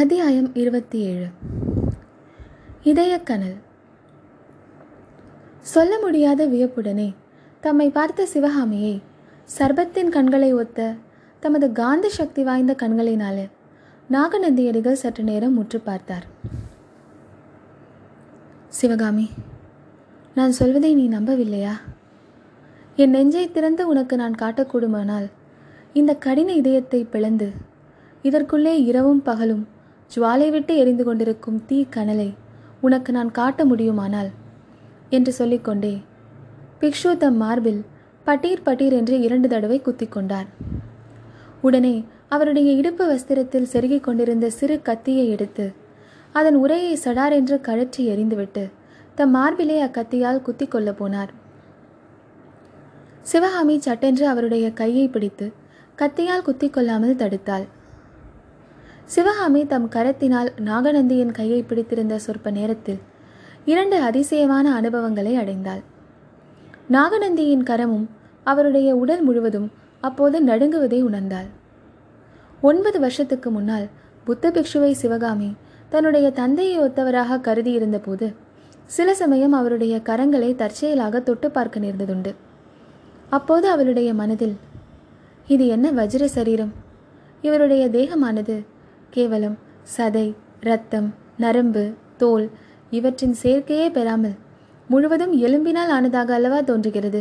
அத்தியாயம் இருபத்தி ஏழு இதயக்கனல். சொல்ல முடியாத வியப்புடனே தம்மை பார்த்த சிவகாமியை சர்பத்தின் கண்களை ஒத்த தமது காந்த சக்தி வாய்ந்த கண்களினால நாகநந்தியடிகள் சற்று நேரம் முற்று பார்த்தார். சிவகாமி நான் சொல்வதை நீ நம்பவில்லையா? என் நெஞ்சை திறந்து உனக்கு நான் காட்டக்கூடுமானால் இந்த கடின இதயத்தை பிளந்து இதற்குள்ளே இரவும் பகலும் ஜுவாலை விட்டு எரிந்து கொண்டிருக்கும் தீ கனலை உனக்கு நான் காட்ட முடியுமானால்? என்று சொல்லிக்கொண்டே பிக்ஷு தம் மார்பில் பட்டீர் பட்டீர் என்று இரண்டு தடவை குத்தி கொண்டார் உடனே அவருடைய இடுப்பு வஸ்திரத்தில் செருகிக் கொண்டிருந்த சிறு கத்தியை எடுத்து அதன் உரையை சடார் என்று கழற்றி எறிந்துவிட்டு தம் மார்பிலே அக்கத்தியால் குத்தி கொள்ளப் போனார். சிவகாமி சட்டென்று அவருடைய கையை பிடித்து கத்தியால் குத்திக் கொள்ளாமல் தடுத்தாள். சிவகாமி தம் கரத்தினால் நாகநந்தியின் கையை பிடித்திருந்த சொற்ப நேரத்தில் இரண்டு அதிசயமான அனுபவங்களை அடைந்தாள். நாகநந்தியின் கரமும் அவருடைய உடல் முழுவதும் அப்போது நடுங்குவதை உணர்ந்தாள். ஒன்பது வருஷத்துக்கு முன்னால் புத்த பிக்ஷுவை சிவகாமி தன்னுடைய தந்தையை ஒத்தவராக கருதியிருந்த போது சில சமயம் அவருடைய கரங்களை தற்செயலாக தொட்டு பார்க்க நேர்ந்ததுண்டு. அப்போது அவளுடைய மனதில் இது என்ன வஜ்ர சரீரம்? இவருடைய தேகமானது கேவலம் சதை இரத்தம் நரம்பு தோல் இவற்றின் சேர்க்கையே பெறாமல் முழுவதும் எலும்பினால் ஆனதாக அல்லவா தோன்றுகிறது?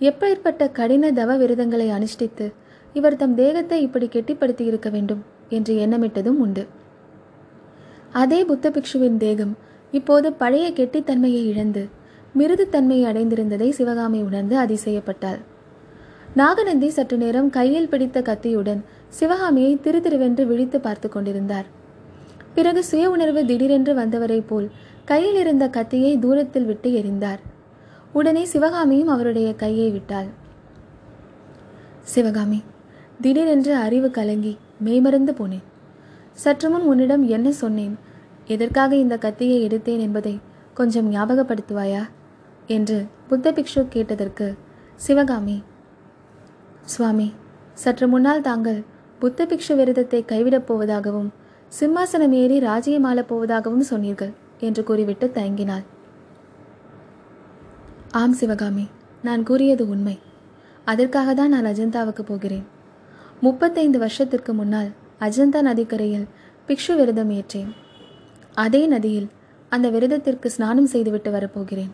எப்பேற்பட்ட கடின தவ விரதங்களை அனுஷ்டித்து இவர் தம் தேகத்தை இப்படி கெட்டிப்படுத்தி இருக்க வேண்டும் என்று எண்ணமிட்டதும் உண்டு. அதே புத்த பிக்ஷுவின் தேகம் இப்போது பழைய கெட்டித்தன்மையை இழந்து மிருதுத்தன்மையை அடைந்திருந்ததை சிவகாமி உணர்ந்து அதிசயப்பட்டாள். நாகநந்தி சற்று நேரம் கையில் பிடித்த கத்தியுடன் சிவகாமியை திரு திருவென்று விழித்து பார்த்து கொண்டிருந்தார். பிறகு சுய உணர்வு திடீரென்று வந்தவரை போல் கையில் இருந்த கத்தியை தூரத்தில் விட்டு எறிந்தார். உடனே சிவகாமியும் அவருடைய கையை விட்டாள். சிவகாமி திடீரென்று அறிவு கலங்கி மெய்மறந்து போனேன். சற்று முன் உன்னிடம் என்ன சொன்னேன்? எதற்காக இந்த கத்தியை எடுத்தேன் என்பதை கொஞ்சம் ஞாபகப்படுத்துவாயா? என்று புத்த பிக்ஷு கேட்டதற்கு சிவகாமி சுவாமி சற்று முன்னால் தாங்கள் புத்த பிக்ஷு விரதத்தை கைவிடப் போவதாகவும் சிம்மாசனம் ஏறி ராஜ்யம் ஆளப் போவதாகவும் சொன்னீர்கள் என்று கூறிவிட்டு தயங்கினாள். ஆம் சிவகாமி நான் கூறியது உண்மை. அதற்காக தான் நான் அஜந்தாவுக்கு போகிறேன். முப்பத்தைந்து வருஷத்திற்கு முன்னால் அஜந்தா நதிக்கரையில் பிக்ஷு விரதம் ஏற்றேன். அதே நதியில் அந்த விரதத்திற்கு ஸ்நானம் செய்துவிட்டு வரப்போகிறேன்.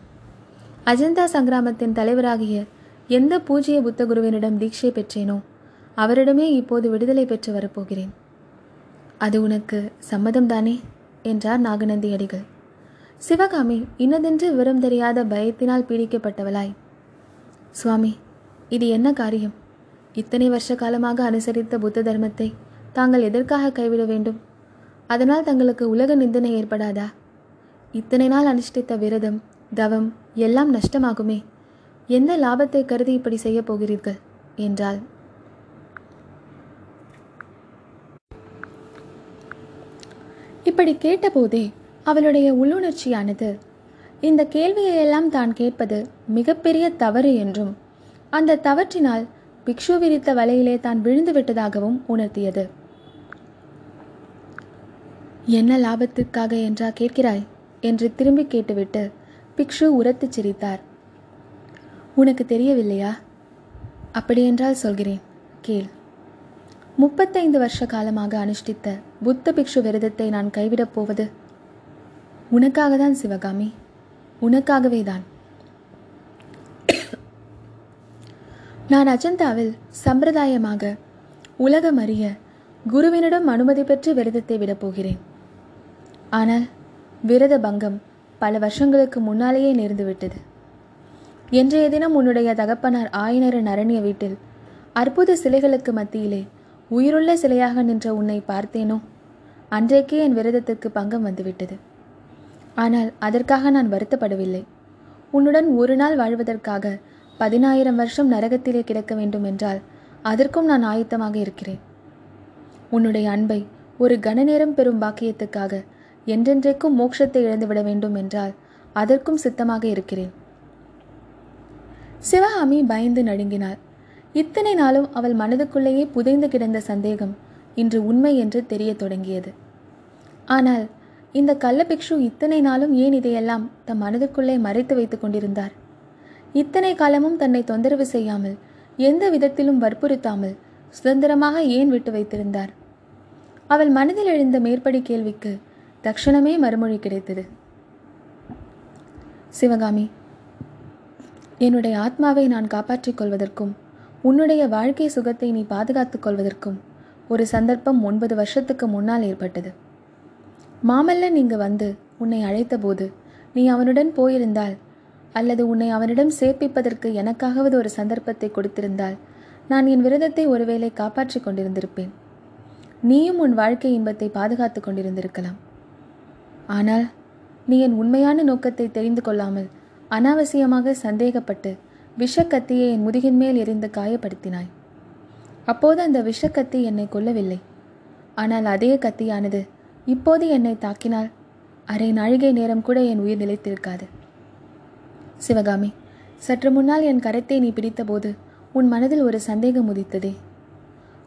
அஜந்தா சங்கிராமத்தின் தலைவராகிய எந்த பூஜ்ய புத்த குருவினிடம் தீட்சை பெற்றேனோ அவரிடமே இப்போது விடுதலை பெற்று வரப்போகிறேன். அது உனக்கு சம்மதம்தானே? என்றார் நாகநந்தி அடிகள். சிவகாமி இன்னதென்று விவரம் தெரியாத பயத்தினால் பீடிக்கப்பட்டவளாய். சுவாமி இது என்ன காரியம்? இத்தனை வருஷ காலமாக அனுசரித்த புத்த தர்மத்தை தாங்கள் எதற்காக கைவிட வேண்டும்? அதனால் தங்களுக்கு உலக நிந்தனை ஏற்படாதா? இத்தனை நாள் அனுஷ்டித்த விரதம் தவம் எல்லாம் நஷ்டமாகுமே. எந்த லாபத்தை கருதி இப்படி செய்ய போகிறீர்கள்? என்றாள் இப்படி கேட்டபோதே அவளுடைய உள்ளுணர்ச்சியானது. இந்த கேள்வியையெல்லாம் தான் கேட்பது மிகப்பெரிய தவறு என்றும் அந்த தவற்றினால் பிக்ஷு விரித்த வலையிலே தான் விழுந்து விட்டதாகவும் உணர்த்தியது. என்ன லாபத்துக்காக என்றா கேட்கிறாய்? என்று திரும்பி கேட்டுவிட்டு பிக்ஷு உரத்துச் சிரித்தார். உனக்கு தெரியவில்லையா? அப்படியென்றால் சொல்கிறேன். கேள். முப்பத்தைந்து வருஷ காலமாக அனுஷ்டித்த புத்த பிக்ஷு விரதத்தை நான் கைவிடப் போவது உனக்காக தான் சிவகாமி. உனக்காகவே தான் நான் அஜந்தாவில் சம்பிரதாயமாக உலகம் அறிய குருவினிடம் அனுமதி பெற்று விரதத்தை விடப் போகிறேன். ஆனால் விரத பங்கம் பல வருஷங்களுக்கு முன்னாலேயே நேர்ந்துவிட்டது என்றைய தினம் உன்னுடைய தகப்பனார் ஆயனரின் அரண்ய வீட்டில் அற்புத சிலைகளுக்கு மத்தியிலே உயிருள்ள சிலையாக நின்ற உன்னை பார்த்தேனோ? அன்றைக்கே என் விரதத்திற்கு பங்கம் வந்துவிட்டது. ஆனால் அதற்காக நான் வருத்தப்படவில்லை. உன்னுடன் ஒரு நாள் வாழ்வதற்காக பதினாயிரம் வருஷம் நரகத்திலே கிடக்க வேண்டும் என்றால் அதற்கும் நான் ஆயத்தமாக இருக்கிறேன். உன்னுடைய அன்பை ஒரு கனநேரம் பெறும் பாக்கியத்துக்காக என்றென்றைக்கும் மோட்சத்தை இழந்துவிட வேண்டும் என்றால் அதற்கும் சித்தமாக இருக்கிறேன். சிவகாமி பயந்து நடுங்கினாள். இத்தனை நாளும் அவள் மனதுக்குள்ளேயே புதைந்து கிடந்த சந்தேகம் இன்று உண்மை என்று தெரியத் தொடங்கியது. ஆனால் இந்த கள்ளபிக்ஷு இத்தனை நாளும் ஏன் இதையெல்லாம் தம் மனதுக்குள்ளே மறைத்து வைத்துக் கொண்டிருந்தார்? இத்தனை காலமும் தன்னை தொந்தரவு செய்யாமல் எந்த விதத்திலும் வற்புறுத்தாமல் சுதந்திரமாக ஏன் விட்டு வைத்திருந்தார்? அவள் மனதில் எழுந்த மேற்படி கேள்விக்கு தக்ஷணமே மறுமொழி கிடைத்தது. சிவகாமி என்னுடைய ஆத்மாவை நான் காப்பாற்றிக் கொள்வதற்கும் உன்னுடைய வாழ்க்கை சுகத்தை நீ பாதுகாத்துக் கொள்வதற்கும் ஒரு சந்தர்ப்பம் ஒன்பது வருஷத்துக்கு முன்னால் ஏற்பட்டது. மாமல்லன் இங்கு வந்து உன்னை அழைத்தபோது நீ அவனுடன் போயிருந்தால் அல்லது உன்னை அவனிடம் சேர்ப்பிப்பதற்கு எனக்காகவது ஒரு சந்தர்ப்பத்தை கொடுத்திருந்தால் நான் என் விரதத்தை ஒருவேளை காப்பாற்றிக் கொண்டிருந்திருப்பேன். நீயும் உன் வாழ்க்கை இன்பத்தை பாதுகாத்துக் கொண்டிருந்திருக்கலாம். ஆனால் நீ என் உண்மையான நோக்கத்தை தெரிந்து கொள்ளாமல் அனாவசியமாக சந்தேகப்பட்டு விஷக்கத்தியை என் முதுகின் மேல் எரிந்து காயப்படுத்தினாய். அப்போது அந்த விஷக்கத்தி என்னை கொல்லவில்லை. ஆனால் அதே கத்தியானது இப்போது என்னை தாக்கினால் அரை நாழிகை நேரம் கூட என் உயிர் நிலைத்திருக்காது. சிவகாமி சற்று முன்னால் என் கரத்தை நீ பிடித்தபோது உன் மனதில் ஒரு சந்தேகம் உதித்ததே.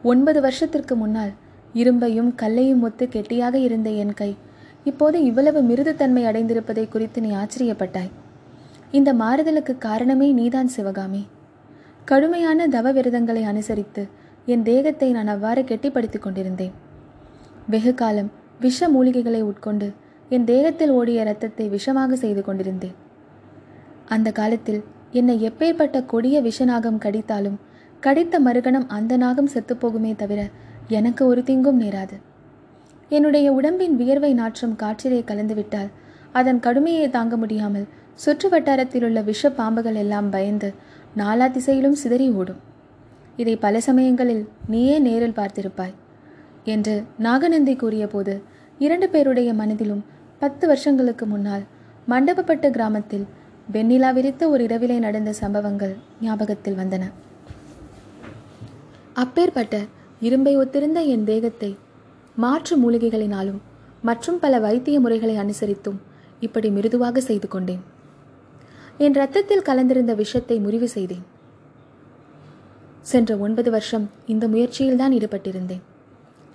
ஒன்பது வருஷத்திற்கு முன்னால் இரும்பையும் கல்லையும் ஒத்து கெட்டியாக இருந்த என் கை இப்போது இவ்வளவு மிருதுத்தன்மை அடைந்திருப்பதை குறித்து நீ ஆச்சரியப்பட்டாய். இந்த மாறுதலுக்கு காரணமே நீதான் சிவகாமி. கடுமையான தவ விரதங்களை அனுசரித்து என் தேகத்தை நான் அவ்வாறு கெட்டிப்படுத்திக் கொண்டிருந்தேன். வெகு காலம் விஷ மூலிகைகளை உட்கொண்டு என் தேகத்தில் ஓடிய இரத்தத்தை விஷமாக செய்து கொண்டிருந்தேன். அந்த காலத்தில் என்னை எப்பேற்பட்ட கொடிய விஷநாகம் கடித்தாலும் கடித்த மறுகணம் அந்த நாகம் செத்துப்போகுமே தவிர எனக்கு ஒரு திங்கும் நேராது. என்னுடைய உடம்பின் வியர்வை நாற்றம் காற்றிலே கலந்துவிட்டால் அதன் கடுமையை தாங்க முடியாமல் சுற்று வட்டாரத்தில் உள்ள விஷ பாம்புகள் எல்லாம் பயந்து நாலா திசையிலும் சிதறி ஓடும். இதை பல சமயங்களில் நீயே நேரில் பார்த்திருப்பாய் என்று நாகநந்தி கூறியபோது இரண்டு பேருடைய மனதிலும் பத்து வருஷங்களுக்கு முன்னால் மண்டபப்பட்டு கிராமத்தில் வெண்ணிலா விரித்த ஒரு இரவிலே நடந்த சம்பவங்கள் ஞாபகத்தில் வந்தன. அப்பேற்பட்ட இரும்பை ஒத்திருந்த என் தேகத்தை மாற்று மூலிகைகளினாலும் மற்றும் பல வைத்திய முறைகளை அனுசரித்தும் இப்படி மிருதுவாக செய்து கொண்டேன். என் ரத்தத்தில் கலந்திருந்த விஷத்தை முறிவு செய்தேன். சென்ற ஒன்பது வருஷம் இந்த முயற்சியில்தான் ஈடுபட்டிருந்தேன்.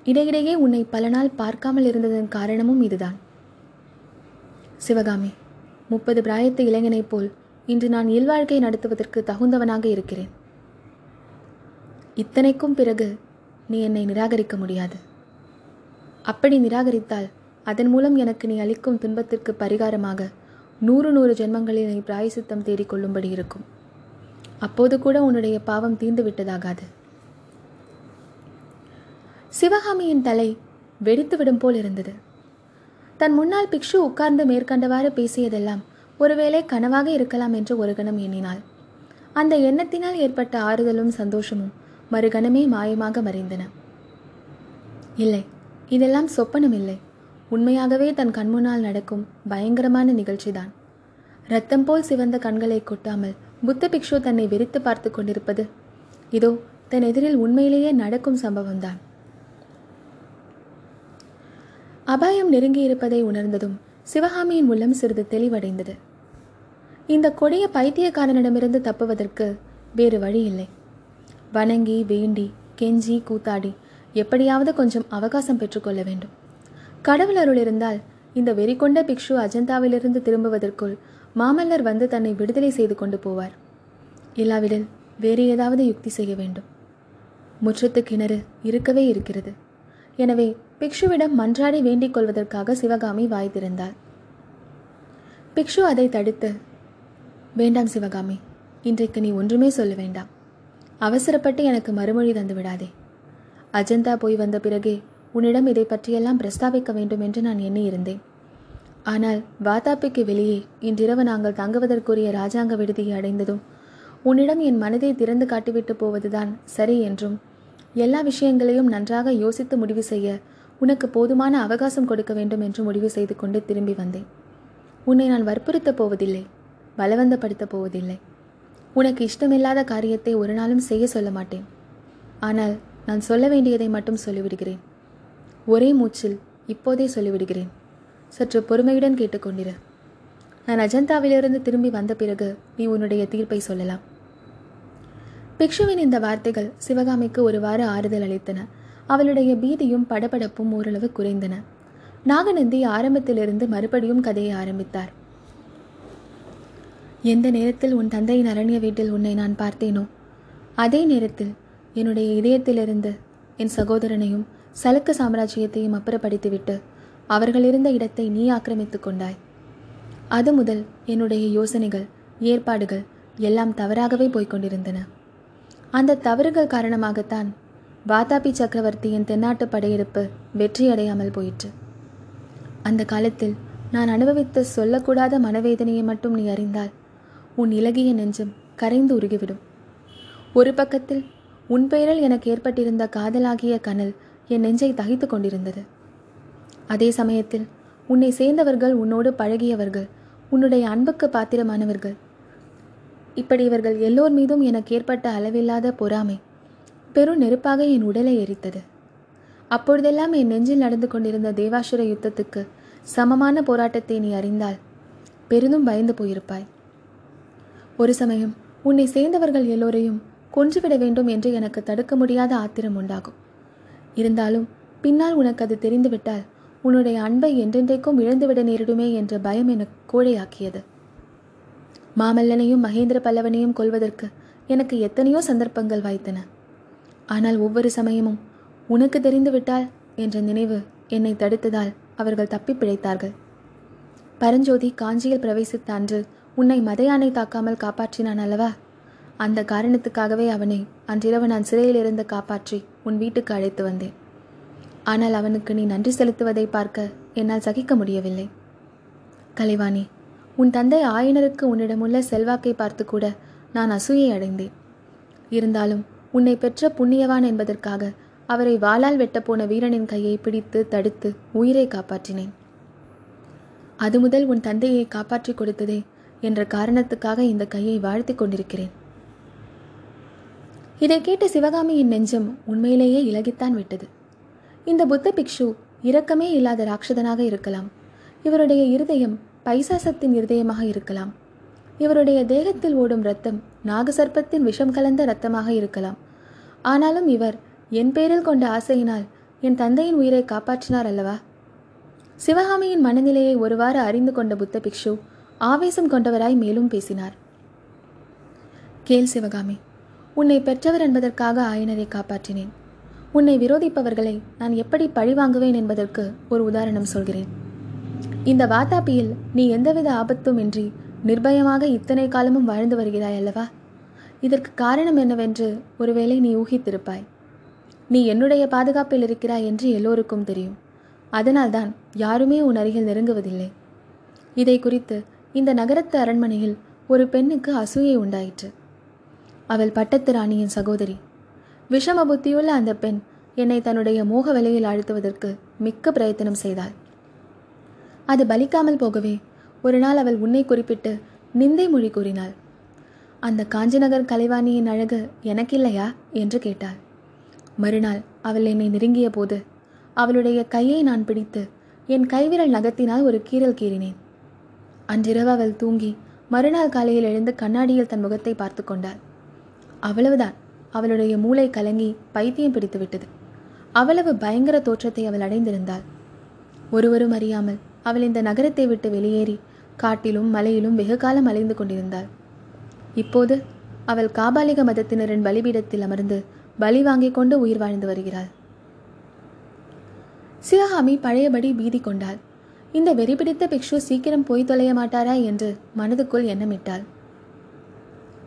இடையிடையே உன்னை பல நாள் பார்க்காமல் இருந்ததன் காரணமும் இதுதான். சிவகாமி முப்பது பிராயத்து இளைஞனைப் போல் இன்று நான் இல்வாழ்க்கை நடத்துவதற்கு தகுந்தவனாக இருக்கிறேன். இத்தனைக்கும் பிறகு நீ என்னை நிராகரிக்க முடியாது. அப்படி நிராகரித்தால் அதன் மூலம் எனக்கு நீ அளிக்கும் துன்பத்திற்கு பரிகாரமாக நூறு நூறு ஜென்மங்களில் நீ பிராயசித்தம் தேடிக்கொள்ளும்படி இருக்கும். அப்போது கூட உன்னுடைய பாவம் தீர்ந்து விட்டதாகாது. சிவகாமியின் தலை வெடித்துவிடும் போல் இருந்தது. தன் முன்னால் பிக்ஷு உட்கார்ந்து மேற்கண்டவாறு பேசியதெல்லாம் ஒருவேளை கனவாக இருக்கலாம் என்று ஒரு கணம் எண்ணினாள். அந்த எண்ணத்தினால் ஏற்பட்ட ஆறுதலும் சந்தோஷமும் மறுகணமே மாயமாக மறைந்தன. இல்லை இதெல்லாம் சொப்பனம் இல்லை. உண்மையாகவே தன் கண்முன்னால் நடக்கும் பயங்கரமான நிகழ்ச்சிதான். ரத்தம் போல் சிவந்த கண்களை கொட்டாமல் புத்த பிக்ஷு தன்னை வெறித்து பார்த்து கொண்டிருப்பது. இதோ தன் எதிரில் உண்மையிலேயே நடக்கும் சம்பவம்தான். அபாயம் நெருங்கியிருப்பதை உணர்ந்ததும் சிவகாமியின் உள்ளம் சிறிது தெளிவடைந்தது. இந்த கொடிய பைத்தியக்காரனிடமிருந்து தப்புவதற்கு வேறு வழி இல்லை வணங்கி வேண்டி கெஞ்சி கூத்தாடி எப்படியாவது கொஞ்சம் அவகாசம் பெற்றுக்கொள்ள வேண்டும். கடவுள் அருள் இருந்தால் இந்த வெறிகொண்ட பிக்ஷு அஜந்தாவிலிருந்து திரும்புவதற்குள் மாமல்லர் வந்து தன்னை விடுதலை செய்து கொண்டு போவார். இல்லாவிடில் வேறு ஏதாவது யுக்தி செய்ய வேண்டும். முற்றத்து கிணறு இருக்கவே இருக்கிறது. எனவே பிக்ஷுவிடம் மன்றாடி வேண்டிக் கொள்வதற்காக சிவகாமி வாய் திறந்தாள். பிக்ஷு அதை தடுத்து வேண்டாம் சிவகாமி இன்றைக்கு நீ ஒன்றுமே சொல்ல வேண்டாம். அவசரப்பட்டு எனக்கு மறுமொழி தந்து விடாதே. அஜந்தா போய் வந்த பிறகே உன்னிடம் இதை பற்றியெல்லாம் பிரஸ்தாபிக்க வேண்டும் என்று நான் எண்ணியிருந்தேன். ஆனால் வாதாபிக்கு வெளியே இன்றிரவு நாங்கள் தங்குவதற்குரிய ராஜாங்க விடுதியை அடைந்ததும் உன்னிடம் என் மனதை திறந்து காட்டிவிட்டு போவதுதான் சரி என்றும் எல்லா விஷயங்களையும் நன்றாக யோசித்து முடிவு செய்ய உனக்கு போதுமான அவகாசம் கொடுக்க வேண்டும் என்று முடிவு செய்து கொண்டு திரும்பி வந்தேன். உன்னை நான் வற்புறுத்தப் போவதில்லை பலவந்தப்படுத்தப் போவதில்லை. உனக்கு இஷ்டமில்லாத காரியத்தை ஒரு நாளும் செய்ய சொல்ல மாட்டேன். ஆனால் நான் சொல்ல வேண்டியதை மட்டும் சொல்லிவிடுகிறேன். ஒரே மூச்சில் இப்போதே சொல்லிவிடுகிறேன். சற்று பொறுமையுடன் கேட்டுக்கொண்டிரு. நான் அஜந்தாவிலிருந்து திரும்பி வந்த பிறகு நீ உன்னுடைய தீர்ப்பை சொல்லலாம். பிக்ஷுவின் இந்த வார்த்தைகள் சிவகாமிக்கு ஒருவாறு ஆறுதல் அளித்தன. அவளுடைய பீதியும் படபடப்பும் ஓரளவு குறைந்தன. நாகநந்தி ஆரம்பத்திலிருந்து மறுபடியும் கதையை ஆரம்பித்தார். எந்த நேரத்தில் உன் தந்தையின் அரண்ய வீட்டில் உன்னை நான் பார்த்தேனோ அதே நேரத்தில் என்னுடைய இதயத்திலிருந்து என் சகோதரனையும் சலுக்க சாம்ராஜ்யத்தையும் அப்புறப்படுத்திவிட்டு அவர்கள் இருந்த இடத்தை நீ ஆக்கிரமித்துக் கொண்டாய். அது முதல் என்னுடைய யோசனைகள் ஏற்பாடுகள் எல்லாம் தவறாகவே போய்க் கொண்டிருந்தன அந்த தவறுகள் காரணமாகத்தான் வாதாபி சக்கரவர்த்தியின் தென்னாட்டு படையெடுப்பு வெற்றியடையாமல் போயிற்று. அந்த காலத்தில் நான் அனுபவித்த சொல்லக்கூடாத மனவேதனையை மட்டும் நீ அறிந்தால் உன் இலகிய நெஞ்சம் கரைந்து உருகிவிடும். ஒரு பக்கத்தில் உன் பெயரில் எனக்கு ஏற்பட்டிருந்த காதலாகிய கனல் என் நெஞ்சை தகித்து கொண்டிருந்தது. அதே சமயத்தில் உன்னை சேர்ந்தவர்கள் உன்னோடு பழகியவர்கள் உன்னுடைய அன்புக்கு பாத்திரமானவர்கள். இப்படி இவர்கள் எல்லோர் மீதும் எனக்கு ஏற்பட்ட அளவில்லாத பொறாமை பெரும் நெருப்பாக என் உடலை எரித்தது. அப்பொழுதெல்லாம் என் நெஞ்சில் நடந்து கொண்டிருந்த தேவாசுர யுத்தத்துக்கு சமமான போராட்டத்தை நீ அறிந்தால் பெரிதும் பயந்து போயிருப்பாய். ஒரு சமயம் உன்னை சேர்ந்தவர்கள் எல்லோரையும் கொன்றுவிட வேண்டும் என்று எனக்கு தடுக்க முடியாத ஆத்திரம் உண்டாகும். இருந்தாலும் பின்னால் உனக்கு அது தெரிந்துவிட்டால் உன்னுடைய அன்பை என்றென்றைக்கும் இழந்துவிட நேரிடுமே என்ற பயம் எனக்கு கோழையாக்கியது. மாமல்லனையும் மகேந்திர பல்லவனையும் கொல்வதற்கு எனக்கு எத்தனையோ சந்தர்ப்பங்கள் வாய்த்தன. ஆனால் ஒவ்வொரு சமயமும் உனக்கு தெரிந்துவிட்டால் என்ற நினைவு என்னை தடுத்ததால் அவர்கள் தப்பி பிழைத்தார்கள். பரஞ்சோதி காஞ்சியில் பிரவேசித்த அன்று உன்னை மதையானை தாக்காமல் காப்பாற்றினான் அல்லவா? அந்த காரணத்துக்காகவே அவனை அன்றிரவு நான் சிறையில் இருந்து காப்பாற்றி உன் வீட்டுக்கு அழைத்து வந்தேன். ஆனால் அவனுக்கு நீ நன்றி செலுத்துவதை பார்க்க என்னால் சகிக்க முடியவில்லை. கலைவாணி உன் தந்தை ஆயனருக்கு உன்னிடமுள்ள செல்வாக்கை பார்த்து கூட நான் அசூயை அடைந்தேன். இருந்தாலும் உன்னை பெற்ற புண்ணியவான் என்பதற்காக அவரை வாளால் வெட்டப்போன வீரனின் கையை பிடித்து தடுத்து உயிரை காப்பாற்றினேன். அது முதல் உன் தந்தையை காப்பாற்றி கொடுத்ததே என்ற காரணத்துக்காக இந்த கையை வாழ்த்தி கொண்டிருக்கிறேன். இதை கேட்ட சிவகாமியின் நெஞ்சம் உண்மையிலேயே இலகித்தான் விட்டது. இந்த புத்த பிக்ஷு இரக்கமே இல்லாத ராட்சதனாக இருக்கலாம். இவருடைய இருதயம் பைசாசத்தின் இருதயமாக இருக்கலாம். இவருடைய தேகத்தில் ஓடும் ரத்தம் நாகசர்ப்பத்தின் விஷம் கலந்த ரத்தமாக இருக்கலாம். ஆனாலும் இவர் என் பேரில் கொண்ட ஆசையினால் என் தந்தையின் உயிரை காப்பாற்றினார் அல்லவா? சிவகாமியின் மனநிலையை ஒருவாறு அறிந்து கொண்ட புத்த பிக்ஷு ஆவேசம் கொண்டவராய் மேலும் பேசினார். கேள் சிவகாமி உன்னை பெற்றவர் என்பதற்காக ஆயனரை காப்பாற்றினேன். உன்னை விரோதிப்பவர்களை நான் எப்படி பழி வாங்குவேன் என்பதற்கு ஒரு உதாரணம் சொல்கிறேன். இந்த வாதாபியில் நீ எந்தவித ஆபத்தும் இன்றி நிர்பயமாக இத்தனை காலமும் வாழ்ந்து வருகிறாய் அல்லவா? இதற்கு காரணம் என்னவென்று ஒருவேளை நீ ஊகித்திருப்பாய். நீ என்னுடைய பாதுகாப்பில் இருக்கிறாய் என்று எல்லோருக்கும் தெரியும். அதனால்தான் யாருமே உன் அருகில் நெருங்குவதில்லை. இதை குறித்து இந்த நகரத்து அரண்மனையில் ஒரு பெண்ணுக்கு அசூயை உண்டாயிற்று. அவள் பட்டத்து ராணியின் சகோதரி. விஷம புத்தியுள்ள அந்த பெண் என்னை தன்னுடைய மோக வலையில் அழுத்துவதற்கு மிக்க பிரயத்தனம் செய்தாள். அது பலிக்காமல் போகவே ஒரு நாள் அவள் உன்னை குறிப்பிட்டு நிந்தை மொழி கூறினாள். அந்த காஞ்சிநகர் கலைவாணியின் அழகு எனக்கில்லையா? என்று கேட்டாள். மறுநாள் அவள் என்னை நெருங்கிய போது அவளுடைய கையை நான் பிடித்து என் கைவிரல் நகத்தினால் ஒரு கீறல் கீறினேன். அன்றிரவு அவள் தூங்கி மறுநாள் காலையில் எழுந்து கண்ணாடியில் தன் முகத்தை பார்த்து கொண்டாள். அவ்வளவுதான். அவளுடைய மூளை கலங்கி பைத்தியம் பிடித்து விட்டது. அவ்வளவு பயங்கர தோற்றத்தை அவள் அடைந்திருந்தாள். ஒருவரும் அறியாமல் அவள் இந்த நகரத்தை விட்டு வெளியேறி காட்டிலும் மலையிலும் வெகு காலம் அலைந்து கொண்டிருந்தாள். இப்போது அவள் காபாலிக மதத்தினரின் பலிபீடத்தில் அமர்ந்து பலி வாங்கிக் கொண்டு உயிர் வாழ்ந்து வருகிறாள். சிவகாமி பழையபடி பீதி கொண்டாள். இந்த வெறிபிடித்த பிக்ஷு சீக்கிரம் போய் தொலைய மாட்டாரா என்று மனதுக்குள் எண்ணமிட்டாள்.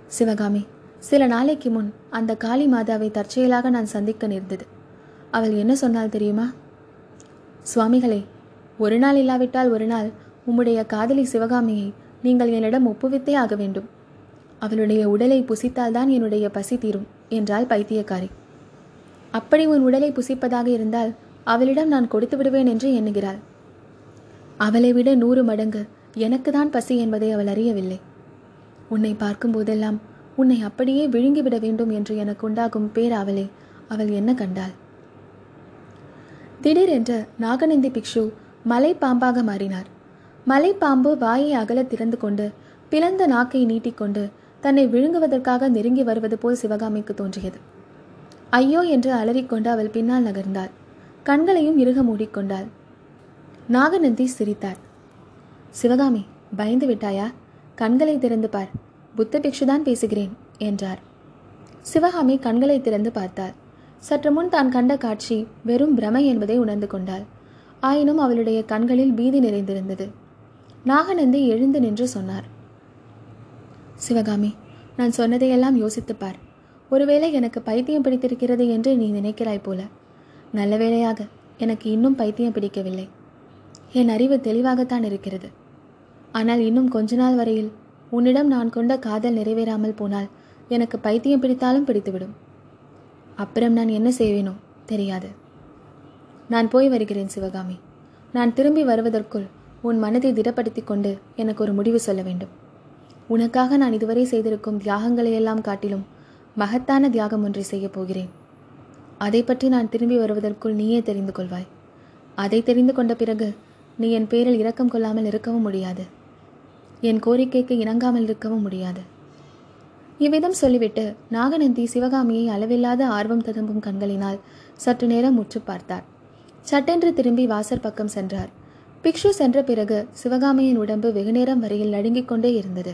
சிவகாமி சில நாளைக்கு முன் அந்த காளி மாதாவை தற்செயலாக நான் சந்திக்க நேர்ந்தது. அவள் என்ன சொன்னால் தெரியுமா? சுவாமிகளே ஒரு நாள் இல்லாவிட்டால் ஒரு நாள் உம்முடைய காதலி சிவகாமியை நீங்கள் என்னிடம் ஒப்புவித்தே ஆக வேண்டும். அவளுடைய உடலை புசித்தால்தான் என்னுடைய பசி தீரும் என்றாள் பைத்தியக்காரி. அப்படி உன் உடலை புசிப்பதாக இருந்தால் அவளிடம் நான் கொடுத்து விடுவேன் என்று எண்ணுகிறாள். அவளை விட நூறு மடங்கு எனக்கு தான் பசி என்பதை அவள் அறியவில்லை. உன்னை பார்க்கும் போதெல்லாம் உன்னை அப்படியே விழுங்கிவிட வேண்டும் என்று எனக்கு உண்டாகும் பேராவலே அவள் என்ன கண்டாள்? திடீரென்று நாகநந்தி பிக்ஷு மலை பாம்பாக மாறினார். மலைப்பாம்பு வாயை அகல திறந்து கொண்டு பிளந்த நாக்கை நீட்டிக்கொண்டு தன்னை விழுங்குவதற்காக நெருங்கி வருவது போல் சிவகாமிக்கு தோன்றியது. ஐயோ என்று அலறிக்கொண்டு அவள் பின்னால் நகர்ந்தாள். கண்களையும் இறுக மூடிக்கொண்டாள். நாகநந்தி சிரித்தார் சிவகாமி பயந்து விட்டாயா? கண்களை திறந்து பார். புத்த பிக்ஷுதான் பேசுகிறேன் என்றார். சிவகாமி கண்களை திறந்து பார்த்தாள். சற்று முன் தான் கண்ட காட்சி வெறும் பிரமை என்பதை உணர்ந்து கொண்டாள். ஆயினும் அவளுடைய கண்களில் பீதி நிறைந்திருந்தது. நாகநந்தி எழுந்து நின்று சொன்னார் சிவகாமி நான் சொன்னதையெல்லாம் யோசித்துப் பார். ஒருவேளை எனக்கு பைத்தியம் பிடித்திருக்கிறது என்று நீ நினைக்கிறாய் போல. நல்ல வேளையாக எனக்கு இன்னும் பைத்தியம் பிடிக்கவில்லை. என் அறிவு தெளிவாகத்தான் இருக்கிறது. ஆனால் இன்னும் கொஞ்ச நாள் வரையில் உன்னிடம் நான் கொண்ட காதல் நிறைவேறாமல் போனால் எனக்கு பைத்தியம் பிடித்தாலும் பிடித்துவிடும். அப்புறம் நான் என்ன செய்வேனோ தெரியாது. நான் போய் வருகிறேன் சிவகாமி. நான் திரும்பி வருவதற்குள் உன் மனதை திடப்படுத்திக் கொண்டு எனக்கு ஒரு முடிவு சொல்ல வேண்டும். உனக்காக நான் இதுவரை செய்திருக்கும் தியாகங்களையெல்லாம் காட்டிலும் மகத்தான தியாகம் ஒன்றை செய்யப் போகிறேன். அதை பற்றி நான் திரும்பி வருவதற்குள் நீயே தெரிந்து கொள்வாய். அதை தெரிந்து கொண்ட பிறகு நீ என் பேரில் இரக்கம் கொள்ளாமல் இருக்கவும் முடியாது. என் கோரிக்கைக்கு இணங்காமல் இருக்கவும் முடியாது. இவ்விதம் சொல்லிவிட்டு நாகநந்தி சிவகாமியை அளவில்லாத ஆர்வம் ததும்பும் கண்களினால் சற்று நேரம் முற்று பார்த்தார். சட்டென்று திரும்பி வாசற் பக்கம் சென்றார். பிக்ஷு சென்ற பிறகு சிவகாமியின் உடம்பு வெகுநேரம் வரையில் நடுங்கிக் கொண்டே இருந்தது.